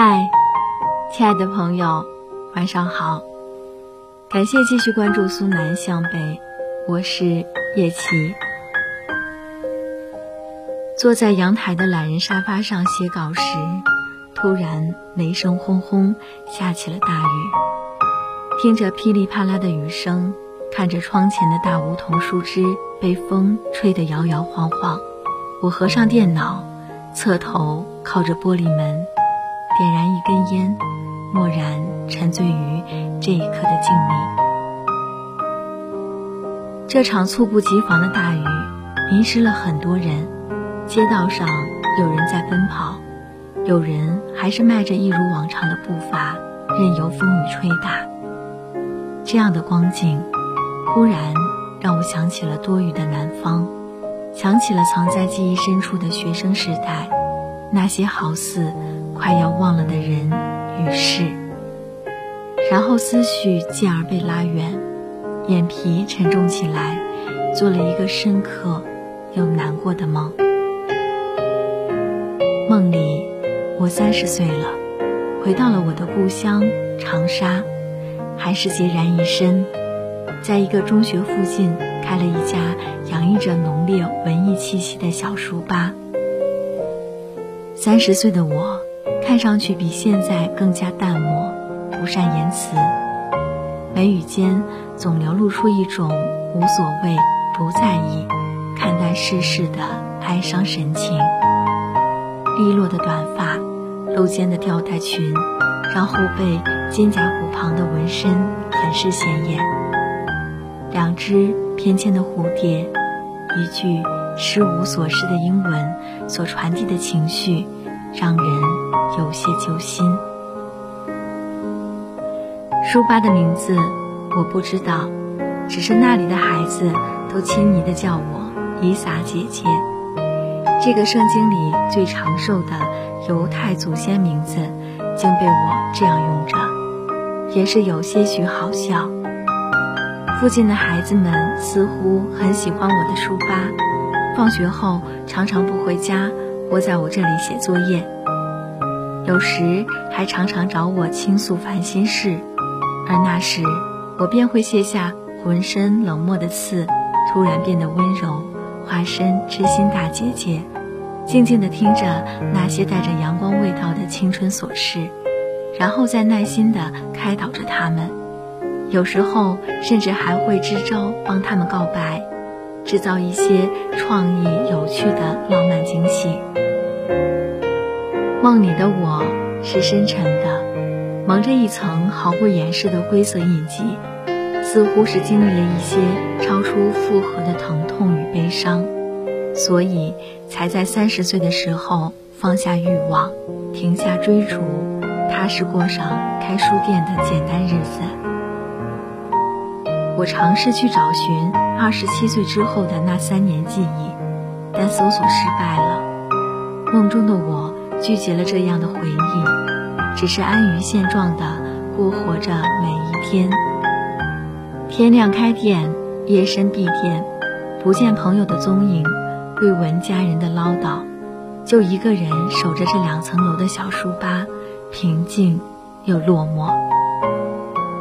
嗨，亲爱的朋友，晚上好！感谢继续关注苏南向北，我是叶琪。坐在阳台的懒人沙发上写稿时，突然雷声轰轰，下起了大雨。听着噼里啪啦的雨声，看着窗前的大梧桐树枝被风吹得摇摇晃晃，我合上电脑，侧头靠着玻璃门。点燃一根烟，默然沉醉于这一刻的静谧。这场猝不及防的大雨淋湿了很多人，街道上有人在奔跑，有人还是迈着一如往常的步伐，任由风雨吹打。这样的光景，忽然让我想起了多雨的南方，想起了藏在记忆深处的学生时代，那些好似……快要忘了的人与事，然后思绪继而被拉远，眼皮沉重起来，做了一个深刻又难过的梦。梦里，我三十岁了，回到了我的故乡长沙，还是孑然一身，在一个中学附近开了一家洋溢着浓烈文艺气息的小书吧。三十岁的我。看上去比现在更加淡漠，不善言辞，眉宇间总流露出一种无所谓、不在意、看待世事的哀伤神情。利落的短发，露肩的吊带裙，让后背、肩胛骨旁的纹身很是显眼。两只翩跹的蝴蝶，一句失无所失的英文所传递的情绪。让人有些揪心。书吧的名字我不知道，只是那里的孩子都亲昵的叫我伊萨姐姐。这个圣经里最长寿的犹太祖先名字，竟被我这样用着，也是有些许好笑。附近的孩子们似乎很喜欢我的书吧，放学后常常不回家。窝在我这里写作业，有时还常常找我倾诉烦心事，而那时我便会卸下浑身冷漠的刺，突然变得温柔，化身知心大姐姐，静静地听着那些带着阳光味道的青春琐事，然后再耐心地开导着他们，有时候甚至还会支招帮他们告白。制造一些创意有趣的浪漫惊喜。梦里的我是深沉的，蒙着一层毫不掩饰的灰色印记，似乎是经历了一些超出负荷的疼痛与悲伤，所以才在三十岁的时候放下欲望，停下追逐，踏实过上开书店的简单日子。我尝试去找寻二十七岁之后的那三年记忆，但搜索失败了。梦中的我聚集了这样的回忆，只是安于现状的过活着每一天。天亮开店，夜深闭店，不见朋友的踪影，未闻家人的唠叨，就一个人守着这两层楼的小书吧，平静又落寞。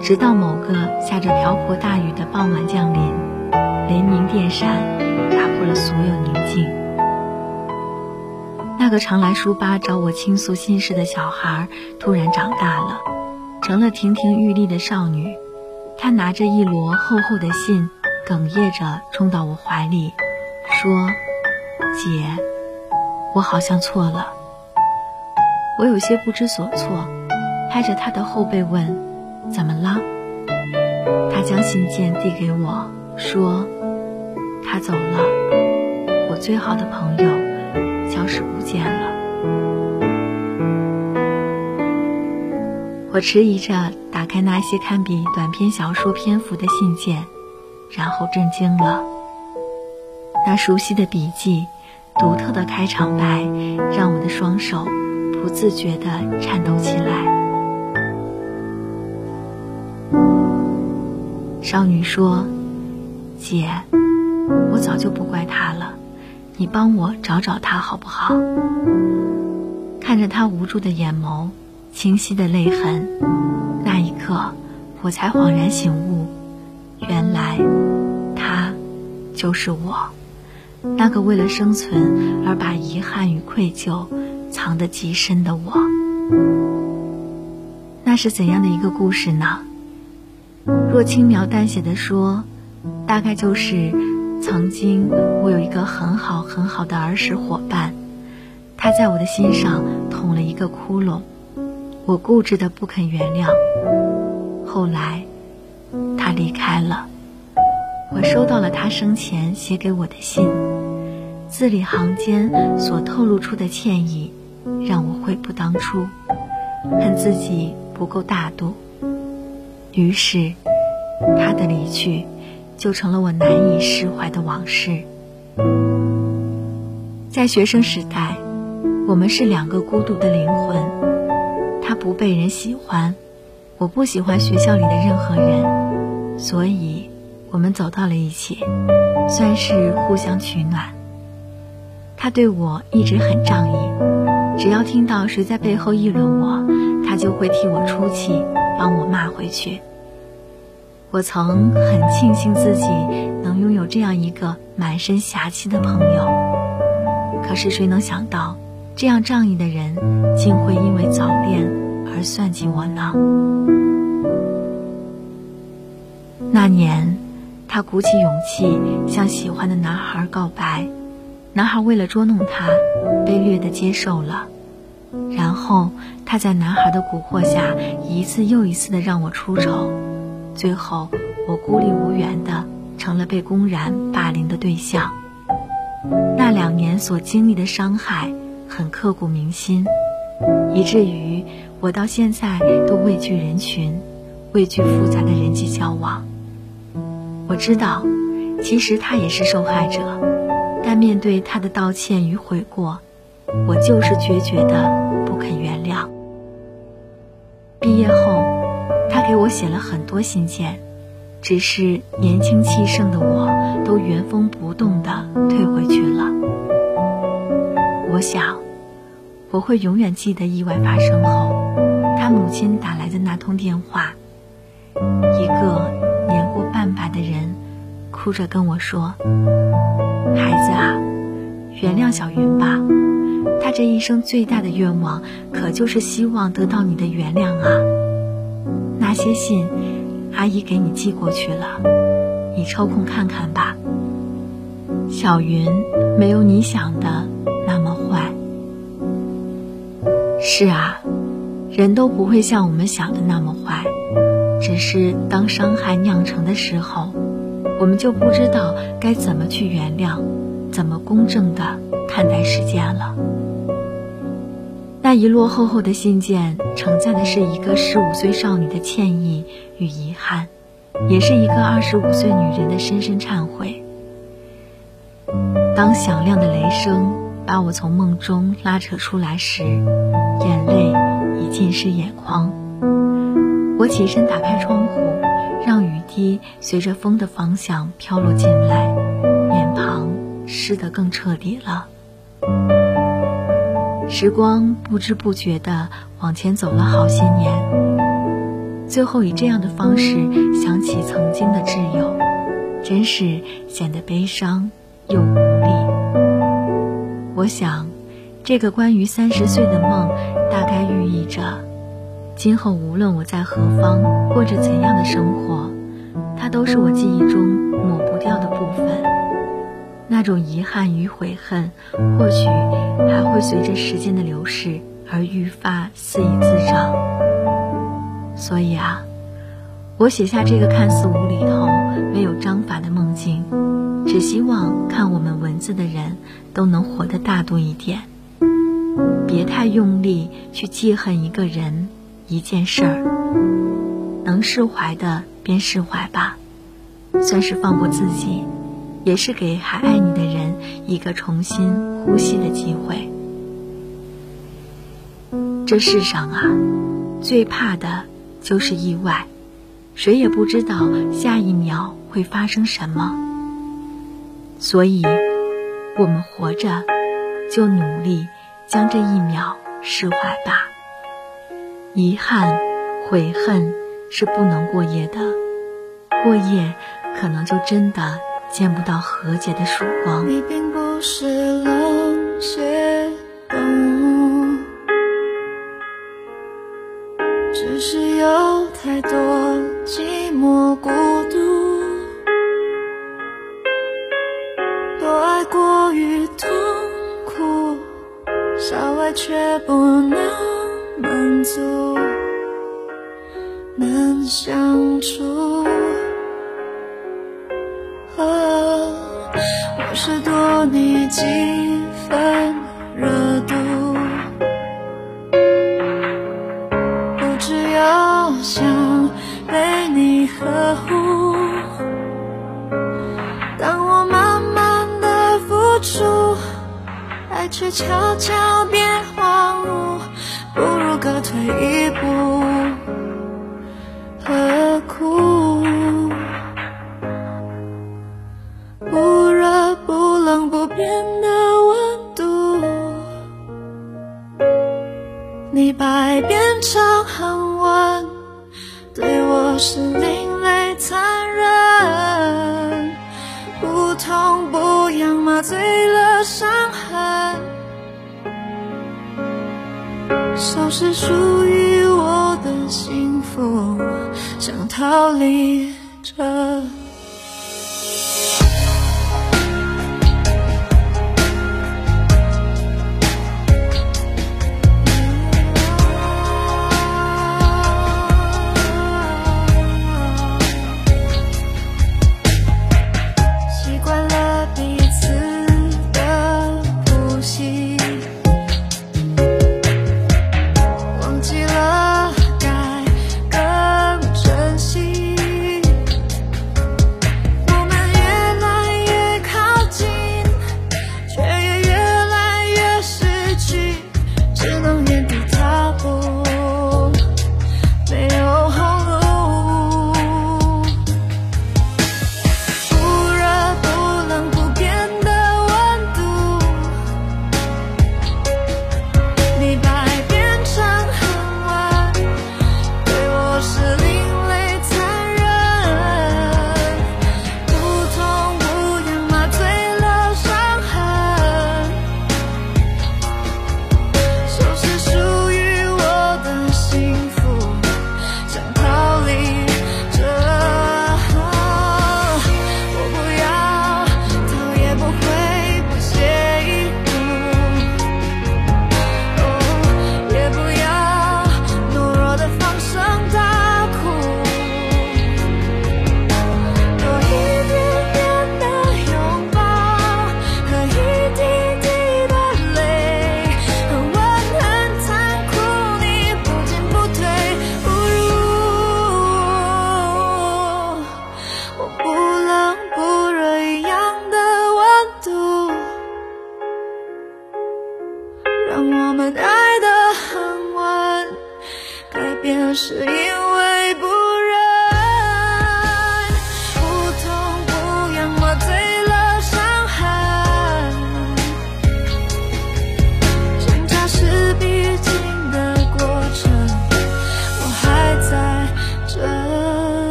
直到某个下着瓢泼大雨的傍晚降临，雷鸣电闪，打破了所有宁静。那个常来书吧找我倾诉心事的小孩，突然长大了，成了亭亭玉立的少女。她拿着一摞厚厚的信，哽咽着冲到我怀里，说：“姐，我好像错了。”我有些不知所措，拍着她的后背问。怎么了？他将信件递给我，说：“他走了，我最好的朋友我迟疑着打开那些堪比短篇小说篇幅的信件，然后震惊了。那熟悉的笔记，独特的开场白，让我的双手不自觉地颤抖起来。少女说：“姐，我早就不怪他了，你帮我找找他好不好？”看着他无助的眼眸，清晰的泪痕。那一刻，我才恍然醒悟，原来他就是我，那个为了生存而把遗憾与愧疚藏得极深的我。那是怎样的一个故事呢？若轻描淡写的说，大概就是曾经我有一个很好很好的儿时伙伴，他在我的心上捅了一个窟窿，我固执的不肯原谅。后来，他离开了，我收到了他生前写给我的信，字里行间所透露出的歉意，让我悔不当初，恨自己不够大度。于是，他的离去，就成了我难以释怀的往事。在学生时代，我们是两个孤独的灵魂。不被人喜欢，我不喜欢学校里的任何人，所以我们走到了一起，算是互相取暖。他对我一直很仗义，只要听到谁在背后议论我，他就会替我出气。帮我骂回去。我曾很庆幸自己能拥有这样一个满身侠气的朋友，可是谁能想到，这样仗义的人竟会因为早恋而算计我呢？那年，他鼓起勇气向喜欢的男孩告白，男孩为了捉弄他，卑劣的接受了。然后他在男孩的蛊惑下，一次又一次的让我出丑，最后我孤立无援的成了被公然霸凌的对象。那两年所经历的伤害很刻骨铭心，以至于我到现在都畏惧人群，畏惧复杂的人际交往。我知道，其实他也是受害者，但面对他的道歉与悔过。我就是决绝的不肯原谅。毕业后，他给我写了很多信件，只是年轻气盛的我都原封不动的退回去了。我想，我会永远记得意外发生后，母亲打来的那通电话。一个年过半百的人，哭着跟我说：“孩子啊，原谅小云吧。”她这一生最大的愿望，可就是希望得到你的原谅啊！那些信，阿姨给你寄过去了，你抽空看看吧。小云没有你想的那么坏。是啊，人都不会像我们想的那么坏，只是当伤害酿成的时候，我们就不知道该怎么去原谅，怎么公正的看待事件了。那一摞厚厚的信件，承载的是一个十五岁少女的歉意与遗憾，也是一个二十五岁女人的深深忏悔。当响亮的雷声把我从梦中拉扯出来时，眼泪浸湿眼眶。我起身打开窗户，让雨滴随着风的方向飘落进来，脸庞湿得更彻底了。时光不知不觉地往前走了好些年，最后以这样的方式想起曾经的挚友，真是显得悲伤又无力。我想，这个关于三十岁的梦，大概寓意着，今后无论我在何方，过着怎样的生活，它都是我记忆中抹不掉的部分。那种遗憾与悔恨，或许还会随着时间的流逝而愈发肆意滋长。所以啊，我写下这个看似无厘头、没有章法的梦境，只希望看我们文字的人都能活得大度一点，别太用力去记恨一个人、一件事儿。能释怀的便释怀吧，算是放过自己。也是给还爱你的人一个重新呼吸的机会。这世上啊，最怕的就是意外，谁也不知道下一秒会发生什么。所以，我们活着，就努力将这一秒释怀吧。遗憾、悔恨是不能过夜的，过夜可能就真的见不到和解的曙光。你并不是冷血动物，只是有太多寂寞孤出冷不变的温度，你百变成恒温，对我是另类残忍，不痛不痒，麻醉了伤痕。消失属于我的幸福，想逃离这。